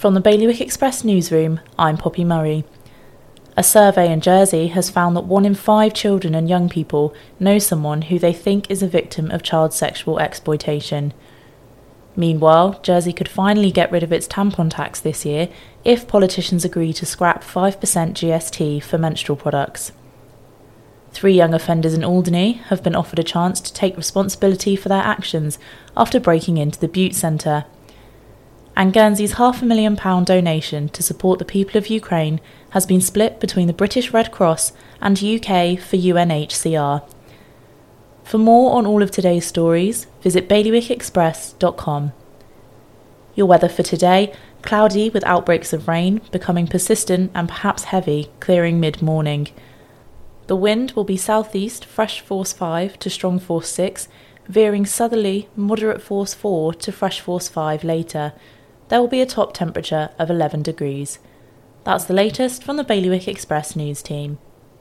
From the Bailiwick Express newsroom, I'm Poppy Murray. A survey in Jersey has found that one in five children and young people know someone who they think is a victim of child sexual exploitation. Meanwhile, Jersey could finally get rid of its tampon tax this year if politicians agree to scrap 5% GST for menstrual products. Three young offenders in Alderney have been offered a chance to take responsibility for their actions after breaking into the Butte Centre and Guernsey's half a million pound donation to support the people of Ukraine has been split between the British Red Cross and UK for UNHCR. For more on all of today's stories, visit bailiwickexpress.com. Your weather for today cloudy with outbreaks of rain, becoming persistent and perhaps heavy, clearing mid morning. The wind will be southeast, fresh force 5 to strong force 6, veering southerly, moderate force 4 to fresh force 5 later there will be a top temperature of 11 degrees. That's the latest from the Bailiwick Express news team.